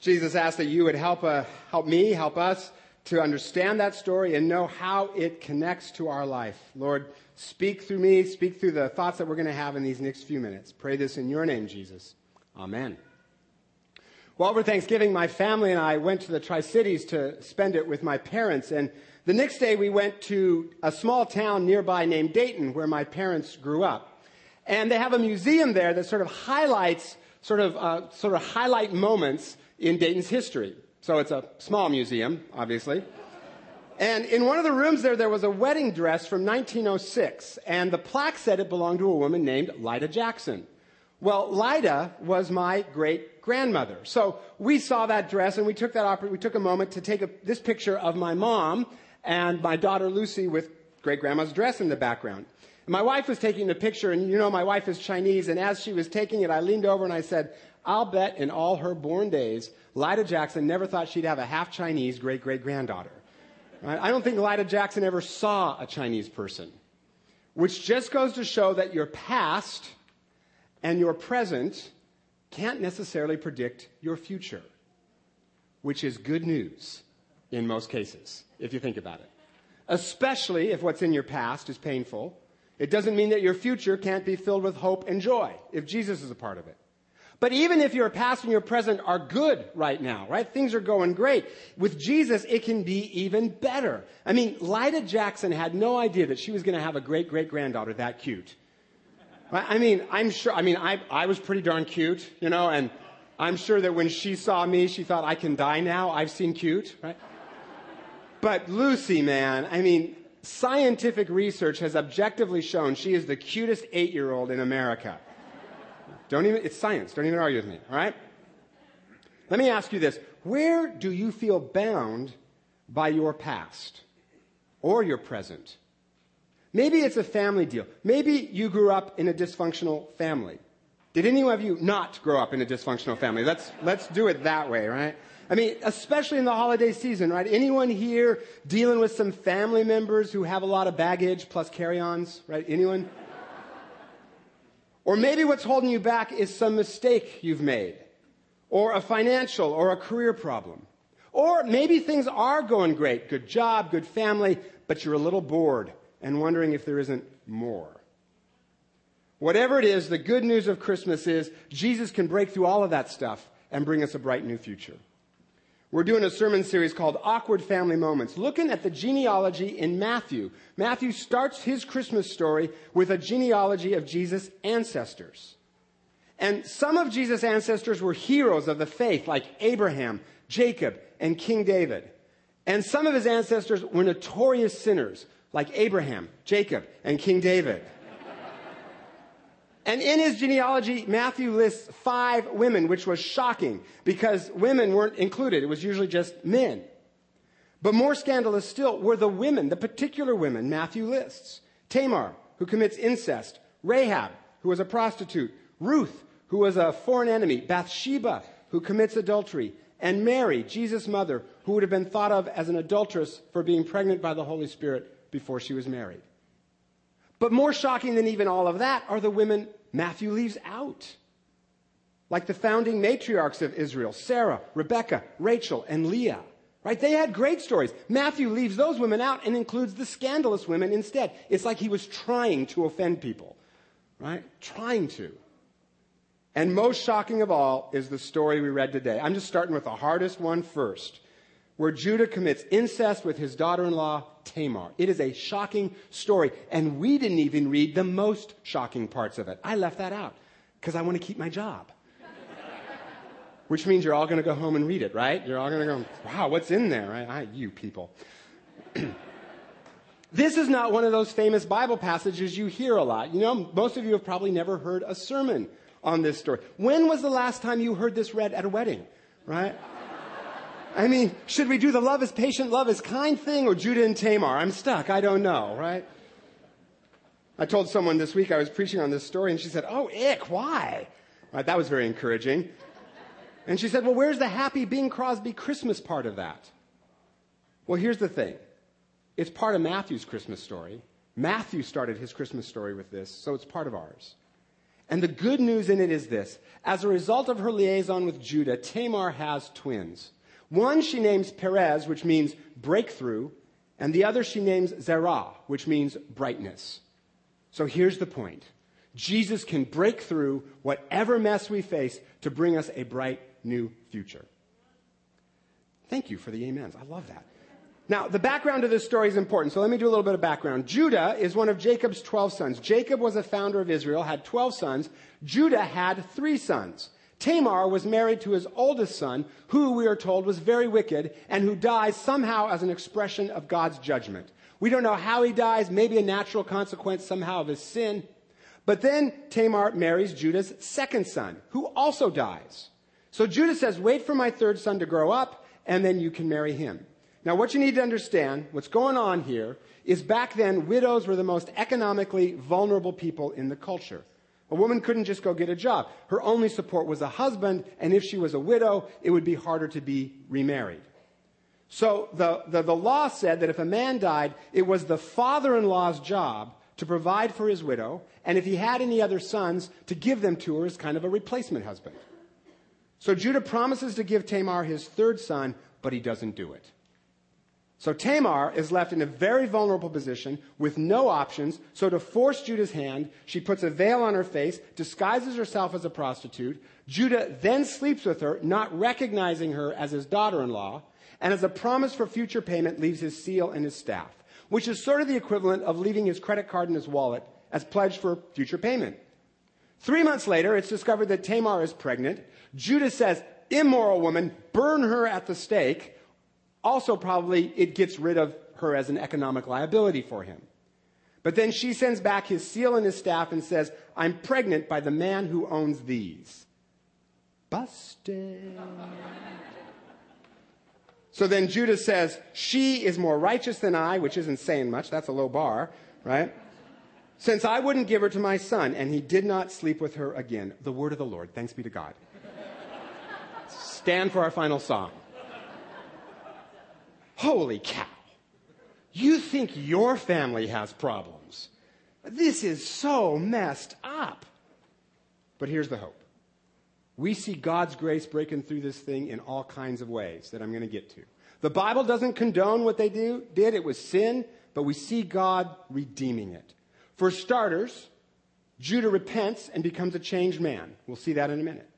Jesus asked that you would help, uh, help me, help us to understand that story and know how it connects to our life. Lord, speak through me, speak through the thoughts that we're going to have in these next few minutes. Pray this in your name, Jesus. Amen. Well, over Thanksgiving, my family and I went to the Tri Cities to spend it with my parents. And the next day, we went to a small town nearby named Dayton, where my parents grew up. And they have a museum there that sort of highlights, sort of, uh, sort of highlight moments in Dayton's history. So it's a small museum, obviously. And in one of the rooms there, there was a wedding dress from 1906, and the plaque said it belonged to a woman named Lida Jackson. Well, Lida was my great grandmother. So we saw that dress and we took that we took a moment to take a, this picture of my mom and my daughter Lucy with great grandma's dress in the background. My wife was taking the picture and you know my wife is Chinese and as she was taking it, I leaned over and I said, I'll bet in all her born days, Lida Jackson never thought she'd have a half Chinese great great granddaughter. Right? I don't think Lida Jackson ever saw a Chinese person. Which just goes to show that your past and your present can't necessarily predict your future, which is good news in most cases, if you think about it. Especially if what's in your past is painful. It doesn't mean that your future can't be filled with hope and joy if Jesus is a part of it. But even if your past and your present are good right now, right? Things are going great. With Jesus, it can be even better. I mean, Lida Jackson had no idea that she was going to have a great great granddaughter that cute. I mean, I'm sure, I mean, I, I was pretty darn cute, you know, and I'm sure that when she saw me, she thought, I can die now. I've seen cute, right? But Lucy, man, I mean, scientific research has objectively shown she is the cutest eight year old in America. Don't even, it's science. Don't even argue with me, all right? Let me ask you this. Where do you feel bound by your past or your present? Maybe it's a family deal. Maybe you grew up in a dysfunctional family. Did any of you not grow up in a dysfunctional family? Let's, let's do it that way, right? I mean, especially in the holiday season, right? Anyone here dealing with some family members who have a lot of baggage plus carry-ons, right? Anyone? Or maybe what's holding you back is some mistake you've made, or a financial or a career problem. Or maybe things are going great, good job, good family, but you're a little bored and wondering if there isn't more. Whatever it is, the good news of Christmas is Jesus can break through all of that stuff and bring us a bright new future. We're doing a sermon series called Awkward Family Moments, looking at the genealogy in Matthew. Matthew starts his Christmas story with a genealogy of Jesus' ancestors. And some of Jesus' ancestors were heroes of the faith, like Abraham, Jacob, and King David. And some of his ancestors were notorious sinners, like Abraham, Jacob, and King David. And in his genealogy, Matthew lists five women, which was shocking because women weren't included. It was usually just men. But more scandalous still were the women, the particular women Matthew lists. Tamar, who commits incest. Rahab, who was a prostitute. Ruth, who was a foreign enemy. Bathsheba, who commits adultery. And Mary, Jesus' mother, who would have been thought of as an adulteress for being pregnant by the Holy Spirit before she was married. But more shocking than even all of that are the women Matthew leaves out. Like the founding matriarchs of Israel, Sarah, Rebecca, Rachel, and Leah. Right? They had great stories. Matthew leaves those women out and includes the scandalous women instead. It's like he was trying to offend people. Right? Trying to. And most shocking of all is the story we read today. I'm just starting with the hardest one first where Judah commits incest with his daughter in law, Tamar. It is a shocking story, and we didn't even read the most shocking parts of it. I left that out because I want to keep my job. Which means you're all going to go home and read it, right? You're all going to go, wow, what's in there? Right? I, you people. this is not one of those famous Bible passages you hear a lot. You know, most of you have probably never heard a sermon on this story. When was the last time you heard this read at a wedding? Right? I mean, should we do the love is patient, love is kind thing or Judah and Tamar? I'm stuck. I don't know, right? I told someone this week I was preaching on this story and she said, Oh, ick, why? Right, that was very encouraging. And she said, Well, where's the happy Bing Crosby Christmas part of that? Well, here's the thing it's part of Matthew's Christmas story. Matthew started his Christmas story with this, so it's part of ours. And the good news in it is this. As a result of her liaison with Judah, Tamar has twins. One she names Perez, which means breakthrough, and the other she names Zerah, which means brightness. So here's the point. Jesus can break through whatever mess we face to bring us a bright new future. Thank you for the amens. I love that. Now, the background of this story is important, so let me do a little bit of background. Judah is one of Jacob's 12 sons. Jacob was a founder of Israel, had 12 sons. Judah had three sons. Tamar was married to his oldest son, who we are told was very wicked and who dies somehow as an expression of God's judgment. We don't know how he dies, maybe a natural consequence somehow of his sin. But then Tamar marries Judah's second son, who also dies. So Judah says, wait for my third son to grow up, and then you can marry him. Now, what you need to understand, what's going on here, is back then, widows were the most economically vulnerable people in the culture. A woman couldn't just go get a job. Her only support was a husband, and if she was a widow, it would be harder to be remarried. So the, the, the law said that if a man died, it was the father-in-law's job to provide for his widow, and if he had any other sons, to give them to her as kind of a replacement husband. So Judah promises to give Tamar his third son, but he doesn't do it. So Tamar is left in a very vulnerable position with no options. So to force Judah's hand, she puts a veil on her face, disguises herself as a prostitute. Judah then sleeps with her, not recognizing her as his daughter-in-law, and as a promise for future payment leaves his seal and his staff, which is sort of the equivalent of leaving his credit card in his wallet as pledge for future payment. Three months later, it's discovered that Tamar is pregnant. Judah says, immoral woman, burn her at the stake. Also, probably, it gets rid of her as an economic liability for him. But then she sends back his seal and his staff and says, I'm pregnant by the man who owns these. Busted. so then Judah says, She is more righteous than I, which isn't saying much. That's a low bar, right? Since I wouldn't give her to my son, and he did not sleep with her again. The word of the Lord. Thanks be to God. Stand for our final song. Holy cow. You think your family has problems. This is so messed up. But here's the hope. We see God's grace breaking through this thing in all kinds of ways that I'm going to get to. The Bible doesn't condone what they do, did. It was sin, but we see God redeeming it. For starters, Judah repents and becomes a changed man. We'll see that in a minute.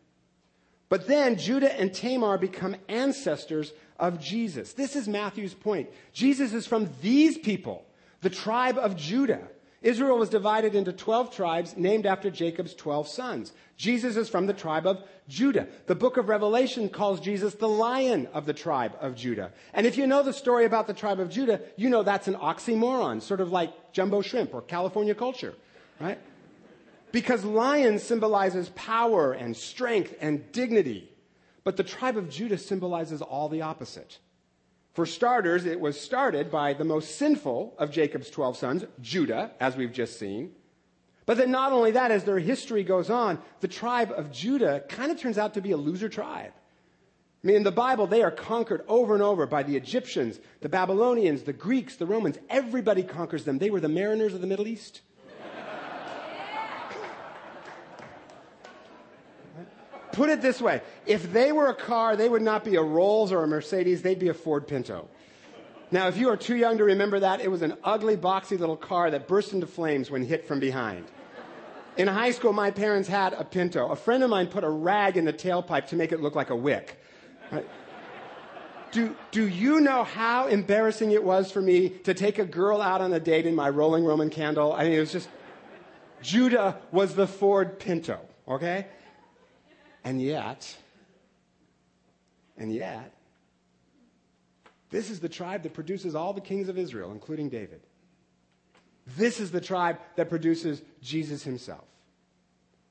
But then Judah and Tamar become ancestors of Jesus. This is Matthew's point. Jesus is from these people, the tribe of Judah. Israel was divided into 12 tribes named after Jacob's 12 sons. Jesus is from the tribe of Judah. The book of Revelation calls Jesus the lion of the tribe of Judah. And if you know the story about the tribe of Judah, you know that's an oxymoron, sort of like jumbo shrimp or California culture, right? Because lion symbolizes power and strength and dignity. But the tribe of Judah symbolizes all the opposite. For starters, it was started by the most sinful of Jacob's 12 sons, Judah, as we've just seen. But then not only that, as their history goes on, the tribe of Judah kind of turns out to be a loser tribe. I mean, in the Bible, they are conquered over and over by the Egyptians, the Babylonians, the Greeks, the Romans. Everybody conquers them. They were the mariners of the Middle East. Put it this way if they were a car, they would not be a Rolls or a Mercedes, they'd be a Ford Pinto. Now, if you are too young to remember that, it was an ugly, boxy little car that burst into flames when hit from behind. In high school, my parents had a Pinto. A friend of mine put a rag in the tailpipe to make it look like a wick. Do, do you know how embarrassing it was for me to take a girl out on a date in my rolling Roman candle? I mean, it was just, Judah was the Ford Pinto, okay? And yet, and yet, this is the tribe that produces all the kings of Israel, including David. This is the tribe that produces Jesus himself.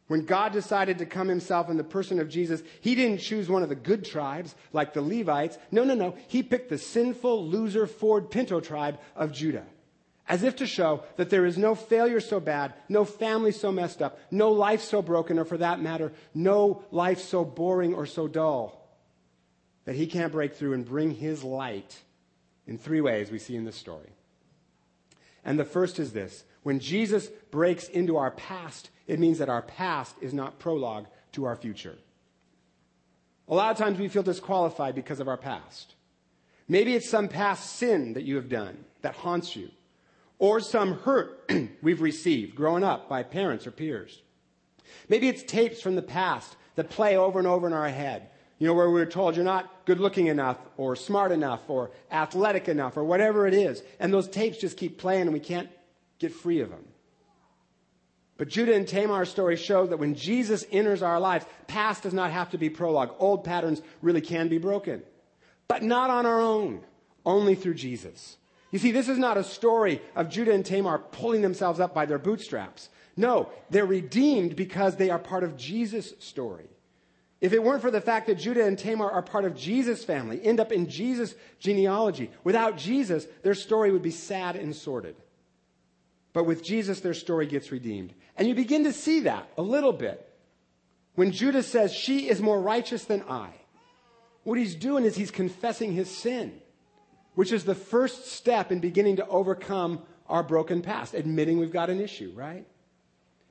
When God decided to come himself in the person of Jesus, he didn't choose one of the good tribes like the Levites. No, no, no. He picked the sinful, loser Ford Pinto tribe of Judah as if to show that there is no failure so bad, no family so messed up, no life so broken, or for that matter, no life so boring or so dull that he can't break through and bring his light in three ways we see in this story. And the first is this when Jesus breaks into our past, it means that our past is not prologue to our future. A lot of times we feel disqualified because of our past. Maybe it's some past sin that you have done that haunts you, or some hurt we've received growing up by parents or peers. Maybe it's tapes from the past that play over and over in our head. You know, where we are told you're not good looking enough or smart enough or athletic enough or whatever it is. And those tapes just keep playing and we can't get free of them. But Judah and Tamar's story show that when Jesus enters our lives, past does not have to be prologue. Old patterns really can be broken. But not on our own, only through Jesus. You see, this is not a story of Judah and Tamar pulling themselves up by their bootstraps. No, they're redeemed because they are part of Jesus' story. If it weren't for the fact that Judah and Tamar are part of Jesus' family, end up in Jesus' genealogy, without Jesus, their story would be sad and sordid. But with Jesus, their story gets redeemed. And you begin to see that a little bit. When Judah says, She is more righteous than I, what he's doing is he's confessing his sin, which is the first step in beginning to overcome our broken past, admitting we've got an issue, right?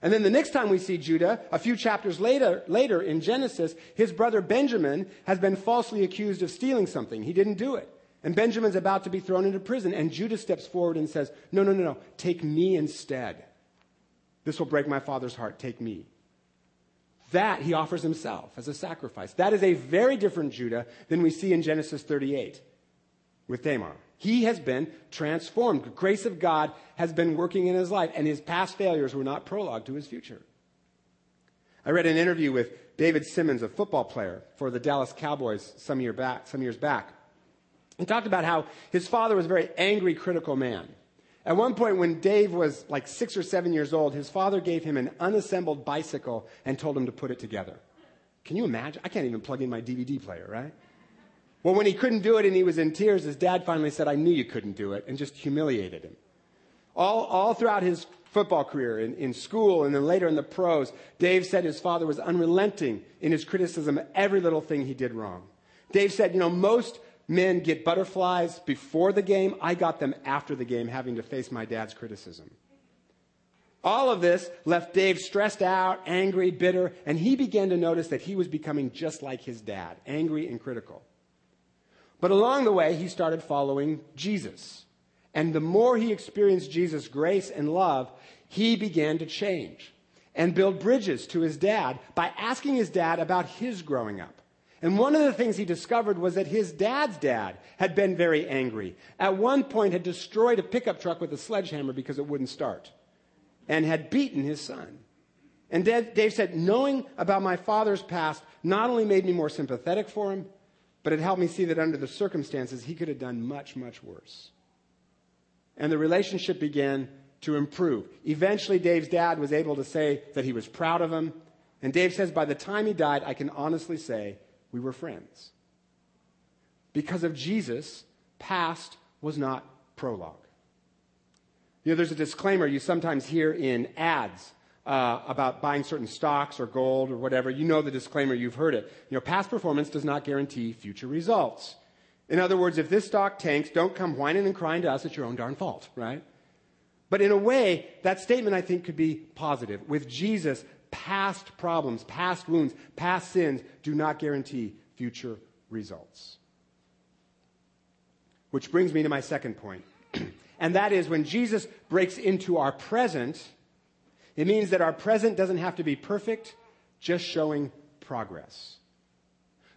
And then the next time we see Judah, a few chapters later, later in Genesis, his brother Benjamin has been falsely accused of stealing something. He didn't do it. And Benjamin's about to be thrown into prison. And Judah steps forward and says, No, no, no, no. Take me instead. This will break my father's heart. Take me. That he offers himself as a sacrifice. That is a very different Judah than we see in Genesis 38 with Tamar. He has been transformed. The grace of God has been working in his life, and his past failures were not prologue to his future. I read an interview with David Simmons, a football player for the Dallas Cowboys some, year back, some years back. He talked about how his father was a very angry, critical man. At one point, when Dave was like six or seven years old, his father gave him an unassembled bicycle and told him to put it together. Can you imagine? I can't even plug in my DVD player, right? Well, when he couldn't do it and he was in tears, his dad finally said, I knew you couldn't do it, and just humiliated him. All, all throughout his football career, in, in school, and then later in the pros, Dave said his father was unrelenting in his criticism of every little thing he did wrong. Dave said, You know, most men get butterflies before the game. I got them after the game, having to face my dad's criticism. All of this left Dave stressed out, angry, bitter, and he began to notice that he was becoming just like his dad, angry and critical. But along the way, he started following Jesus. And the more he experienced Jesus' grace and love, he began to change and build bridges to his dad by asking his dad about his growing up. And one of the things he discovered was that his dad's dad had been very angry. At one point had destroyed a pickup truck with a sledgehammer because it wouldn't start and had beaten his son. And Dave said, knowing about my father's past not only made me more sympathetic for him, but it helped me see that under the circumstances, he could have done much, much worse. And the relationship began to improve. Eventually, Dave's dad was able to say that he was proud of him. And Dave says, by the time he died, I can honestly say we were friends. Because of Jesus, past was not prologue. You know, there's a disclaimer you sometimes hear in ads uh, about buying certain stocks or gold or whatever, you know the disclaimer, you've heard it. You know, past performance does not guarantee future results. In other words, if this stock tanks, don't come whining and crying to us, it's your own darn fault, right? But in a way, that statement I think could be positive. With Jesus, past problems, past wounds, past sins do not guarantee future results. Which brings me to my second point. and that is when Jesus breaks into our present, it means that our present doesn't have to be perfect, just showing progress.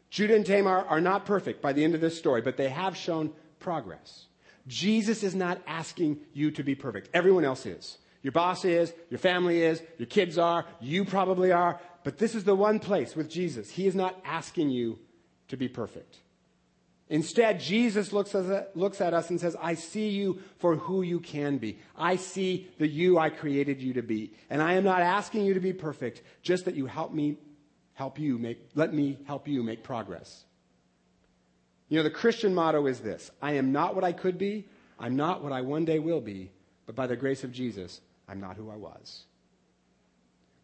Judah and Tamar are not perfect by the end of this story, but they have shown progress. Jesus is not asking you to be perfect. Everyone else is. Your boss is, your family is, your kids are, you probably are, but this is the one place with Jesus. He is not asking you to be perfect. Instead, Jesus looks at, looks at us and says, I see you for who you can be. I see the you I created you to be. And I am not asking you to be perfect, just that you help me help you make, let me help you make progress. You know, the Christian motto is this I am not what I could be, I'm not what I one day will be, but by the grace of Jesus, I'm not who I was.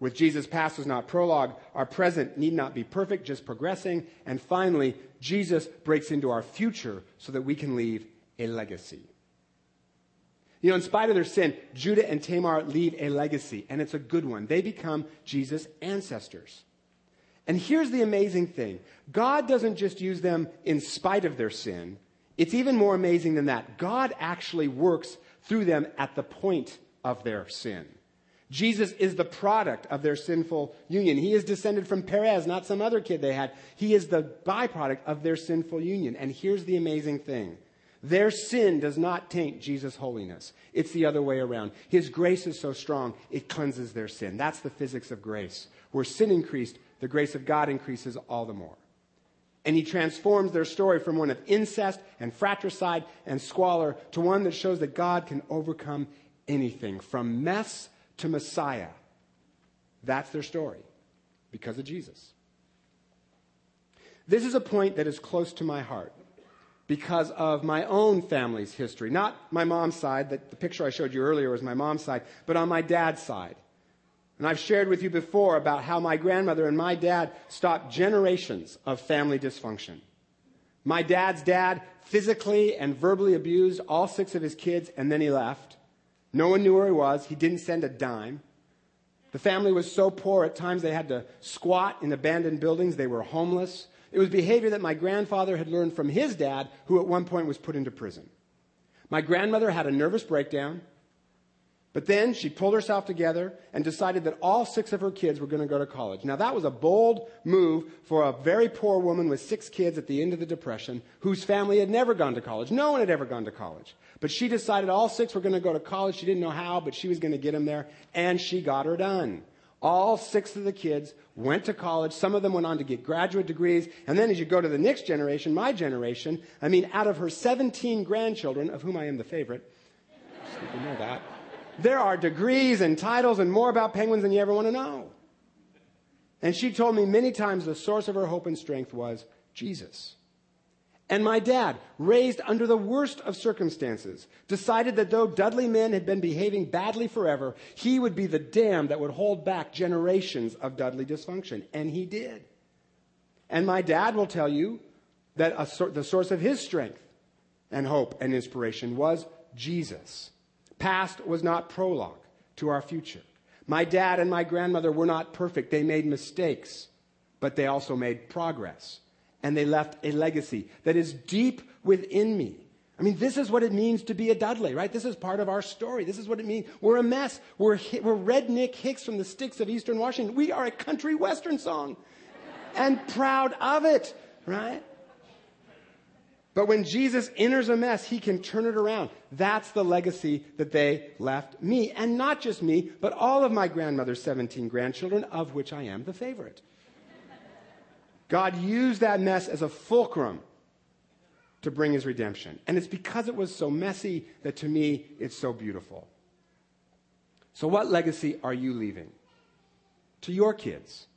With Jesus' past was not prologue, our present need not be perfect, just progressing. And finally, Jesus breaks into our future so that we can leave a legacy. You know, in spite of their sin, Judah and Tamar leave a legacy, and it's a good one. They become Jesus' ancestors. And here's the amazing thing God doesn't just use them in spite of their sin, it's even more amazing than that. God actually works through them at the point of their sin. Jesus is the product of their sinful union. He is descended from Perez, not some other kid they had. He is the byproduct of their sinful union. And here's the amazing thing their sin does not taint Jesus' holiness. It's the other way around. His grace is so strong, it cleanses their sin. That's the physics of grace. Where sin increased, the grace of God increases all the more. And he transforms their story from one of incest and fratricide and squalor to one that shows that God can overcome anything, from mess to Messiah. That's their story because of Jesus. This is a point that is close to my heart because of my own family's history. Not my mom's side, that the picture I showed you earlier was my mom's side, but on my dad's side. And I've shared with you before about how my grandmother and my dad stopped generations of family dysfunction. My dad's dad physically and verbally abused all six of his kids, and then he left. No one knew where he was. He didn't send a dime. The family was so poor at times they had to squat in abandoned buildings. They were homeless. It was behavior that my grandfather had learned from his dad, who at one point was put into prison. My grandmother had a nervous breakdown. But then she pulled herself together and decided that all six of her kids were going to go to college. Now, that was a bold move for a very poor woman with six kids at the end of the Depression whose family had never gone to college. No one had ever gone to college. But she decided all six were going to go to college. She didn't know how, but she was going to get them there, and she got her done. All six of the kids went to college. Some of them went on to get graduate degrees. And then as you go to the next generation, my generation, I mean, out of her 17 grandchildren, of whom I am the favorite, so you know that, there are degrees and titles and more about penguins than you ever want to know. And she told me many times the source of her hope and strength was Jesus. And my dad, raised under the worst of circumstances, decided that though Dudley men had been behaving badly forever, he would be the dam that would hold back generations of Dudley dysfunction. And he did. And my dad will tell you that a, the source of his strength and hope and inspiration was Jesus. Past was not prologue to our future. My dad and my grandmother were not perfect. They made mistakes, but they also made progress. And they left a legacy that is deep within me. I mean, this is what it means to be a Dudley, right? This is part of our story. This is what it means. We're a mess. We're, we're Redneck Hicks from the sticks of Eastern Washington. We are a country western song and proud of it, right? But when Jesus enters a mess, he can turn it around. That's the legacy that they left me. And not just me, but all of my grandmother's 17 grandchildren, of which I am the favorite. God used that mess as a fulcrum to bring his redemption. And it's because it was so messy that to me it's so beautiful. So, what legacy are you leaving to your kids?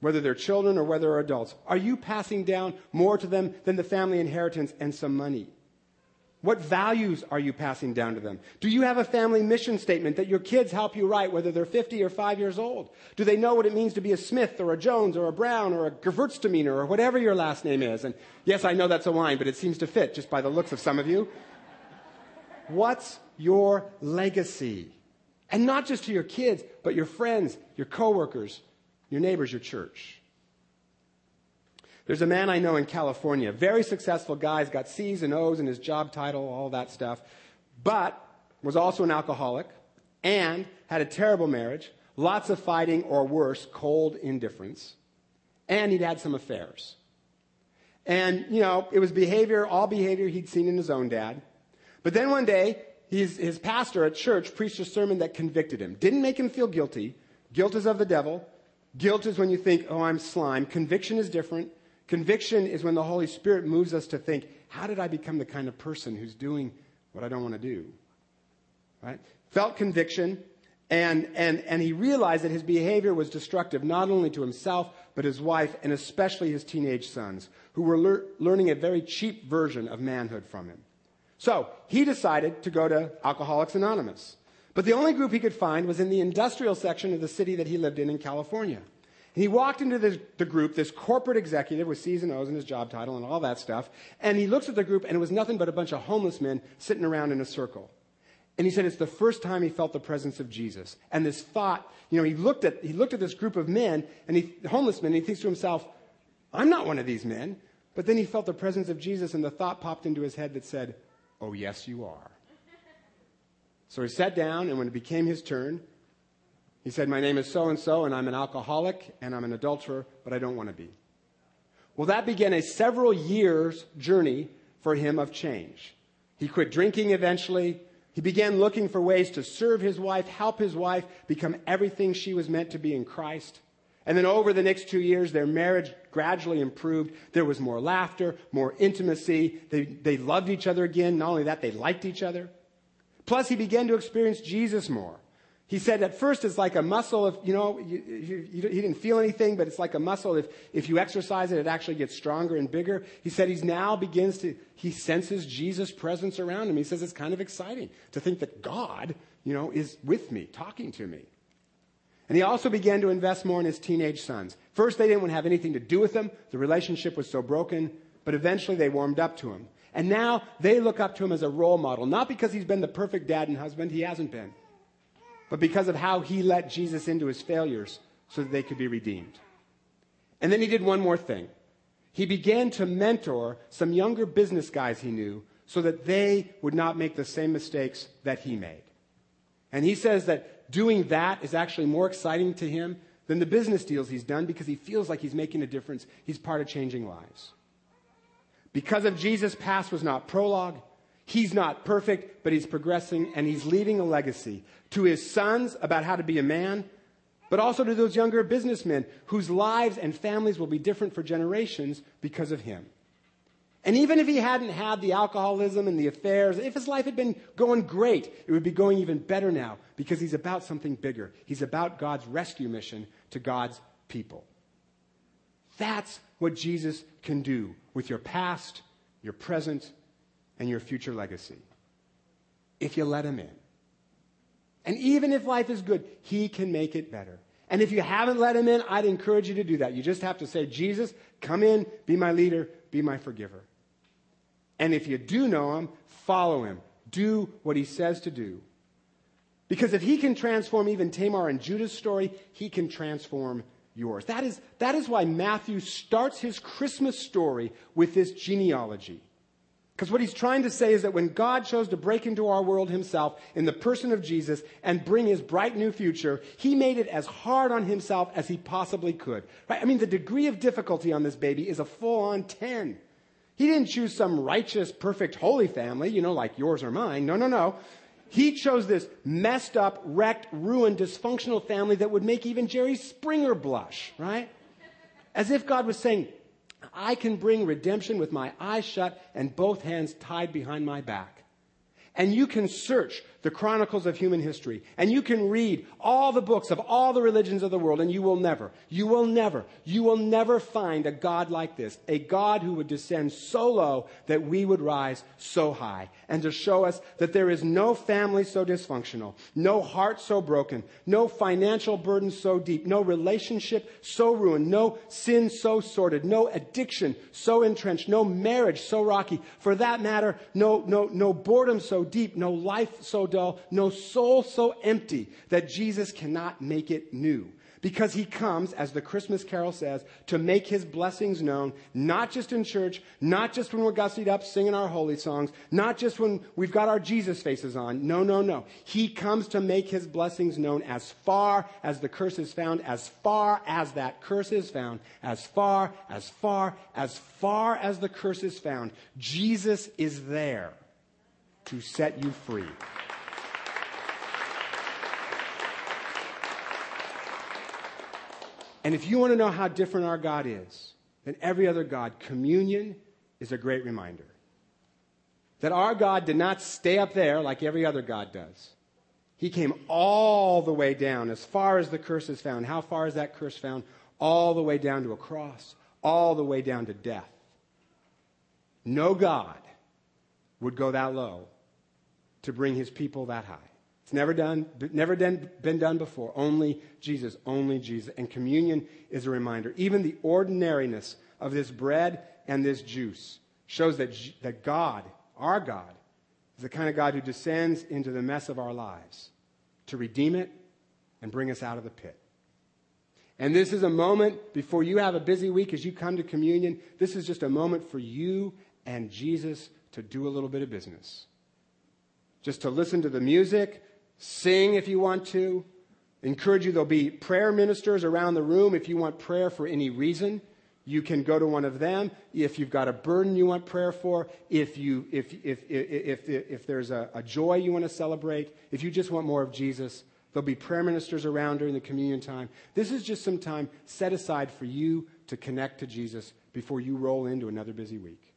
Whether they're children or whether they're adults? Are you passing down more to them than the family inheritance and some money? What values are you passing down to them? Do you have a family mission statement that your kids help you write, whether they're 50 or 5 years old? Do they know what it means to be a Smith or a Jones or a Brown or a Gewürztraminer or whatever your last name is? And yes, I know that's a wine, but it seems to fit just by the looks of some of you. What's your legacy? And not just to your kids, but your friends, your coworkers, your neighbors, your church. There's a man I know in California, very successful guy, he's got C's and O's in his job title, all that stuff, but was also an alcoholic and had a terrible marriage, lots of fighting or worse, cold indifference, and he'd had some affairs. And, you know, it was behavior, all behavior he'd seen in his own dad. But then one day, his, his pastor at church preached a sermon that convicted him. Didn't make him feel guilty. Guilt is of the devil. Guilt is when you think, oh, I'm slime. Conviction is different. Conviction is when the Holy Spirit moves us to think, how did I become the kind of person who's doing what I don't want to do? Right? Felt conviction, and, and, and he realized that his behavior was destructive not only to himself, but his wife, and especially his teenage sons, who were lear- learning a very cheap version of manhood from him. So he decided to go to Alcoholics Anonymous. But the only group he could find was in the industrial section of the city that he lived in in California. And he walked into this, the group, this corporate executive with C's and O's in his job title and all that stuff, and he looks at the group, and it was nothing but a bunch of homeless men sitting around in a circle. And he said it's the first time he felt the presence of Jesus. And this thought, you know, he looked at, he looked at this group of men, and he, homeless men, and he thinks to himself, I'm not one of these men. But then he felt the presence of Jesus, and the thought popped into his head that said, Oh, yes, you are. So he sat down, and when it became his turn, he said, My name is so and so, and I'm an alcoholic, and I'm an adulterer, but I don't want to be. Well, that began a several years journey for him of change. He quit drinking eventually. He began looking for ways to serve his wife, help his wife become everything she was meant to be in Christ. And then over the next two years, their marriage gradually improved. There was more laughter, more intimacy. They, they loved each other again. Not only that, they liked each other. Plus, he began to experience Jesus more. He said at first it's like a muscle. If you know, you, you, you, he didn't feel anything, but it's like a muscle. If, if you exercise it, it actually gets stronger and bigger. He said he's now begins to, he senses Jesus' presence around him. He says it's kind of exciting to think that God, you know, is with me, talking to me. And he also began to invest more in his teenage sons. First, they didn't want to have anything to do with him. The relationship was so broken, but eventually they warmed up to him. And now they look up to him as a role model, not because he's been the perfect dad and husband, he hasn't been but because of how he let Jesus into his failures so that they could be redeemed. And then he did one more thing. He began to mentor some younger business guys he knew so that they would not make the same mistakes that he made. And he says that doing that is actually more exciting to him than the business deals he's done because he feels like he's making a difference. He's part of changing lives. Because of Jesus' past was not prologue, He's not perfect, but he's progressing and he's leaving a legacy to his sons about how to be a man, but also to those younger businessmen whose lives and families will be different for generations because of him. And even if he hadn't had the alcoholism and the affairs, if his life had been going great, it would be going even better now because he's about something bigger. He's about God's rescue mission to God's people. That's what Jesus can do with your past, your present, and your future legacy if you let him in. And even if life is good, he can make it better. And if you haven't let him in, I'd encourage you to do that. You just have to say, Jesus, come in, be my leader, be my forgiver. And if you do know him, follow him. Do what he says to do. Because if he can transform even Tamar and Judah's story, he can transform yours. That is, that is why Matthew starts his Christmas story with this genealogy. Because what he's trying to say is that when God chose to break into our world himself in the person of Jesus and bring his bright new future, he made it as hard on himself as he possibly could. Right? I mean, the degree of difficulty on this baby is a full on 10. He didn't choose some righteous, perfect, holy family, you know, like yours or mine. No, no, no. He chose this messed up, wrecked, ruined, dysfunctional family that would make even Jerry Springer blush, right? As if God was saying, I can bring redemption with my eyes shut and both hands tied behind my back. And you can search the chronicles of human history and you can read all the books of all the religions of the world and you will never, you will never, you will never find a God like this. A God who would descend so low that we would rise so high and to show us that there is no family so dysfunctional, no heart so broken, no financial burden so deep, no relationship so ruined, no sin so sordid, no addiction so entrenched, no marriage so rocky. For that matter, no, no, no boredom so deep, no life so dull, no soul so empty that Jesus cannot make it new. Because he comes, as the Christmas carol says, to make his blessings known, not just in church, not just when we're gussied up singing our holy songs, not just when we've got our Jesus faces on. No, no, no. He comes to make his blessings known as far as the curse is found, as far as that curse is found, as far, as far, as far as the curse is found. Jesus is there to set you free. And if you want to know how different our God is than every other God, communion is a great reminder. That our God did not stay up there like every other God does. He came all the way down, as far as the curse is found. How far is that curse found? All the way down to a cross, all the way down to death. No God would go that low to bring his people that high. It's never done, never been done before. Only Jesus, only Jesus. And communion is a reminder. Even the ordinariness of this bread and this juice shows that, that God, our God, is the kind of God who descends into the mess of our lives to redeem it and bring us out of the pit. And this is a moment before you have a busy week as you come to communion. This is just a moment for you and Jesus to do a little bit of business. Just to listen to the music, sing if you want to. Encourage you, there'll be prayer ministers around the room if you want prayer for any reason. You can go to one of them if you've got a burden you want prayer for, if, you, if, if, if, if, there's a, a joy you want to celebrate, if you just want more of Jesus. There'll be prayer ministers around during the communion time. This is just some time set aside for you to connect to Jesus before you roll into another busy week.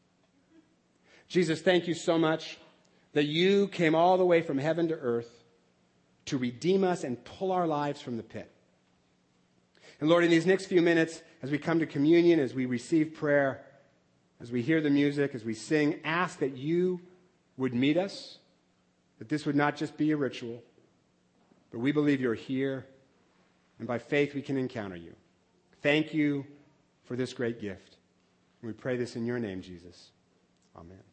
Jesus, thank you so much that you came all the way from heaven to earth to redeem us and pull our lives from the pit. And Lord, in these next few minutes, as we come to communion, as we receive prayer, as we hear the music, as we sing, ask that you would meet us, that this would not just be a ritual, but we believe you're here, and by faith we can encounter you. Thank you for this great gift. And we pray this in your name, Jesus. Amen.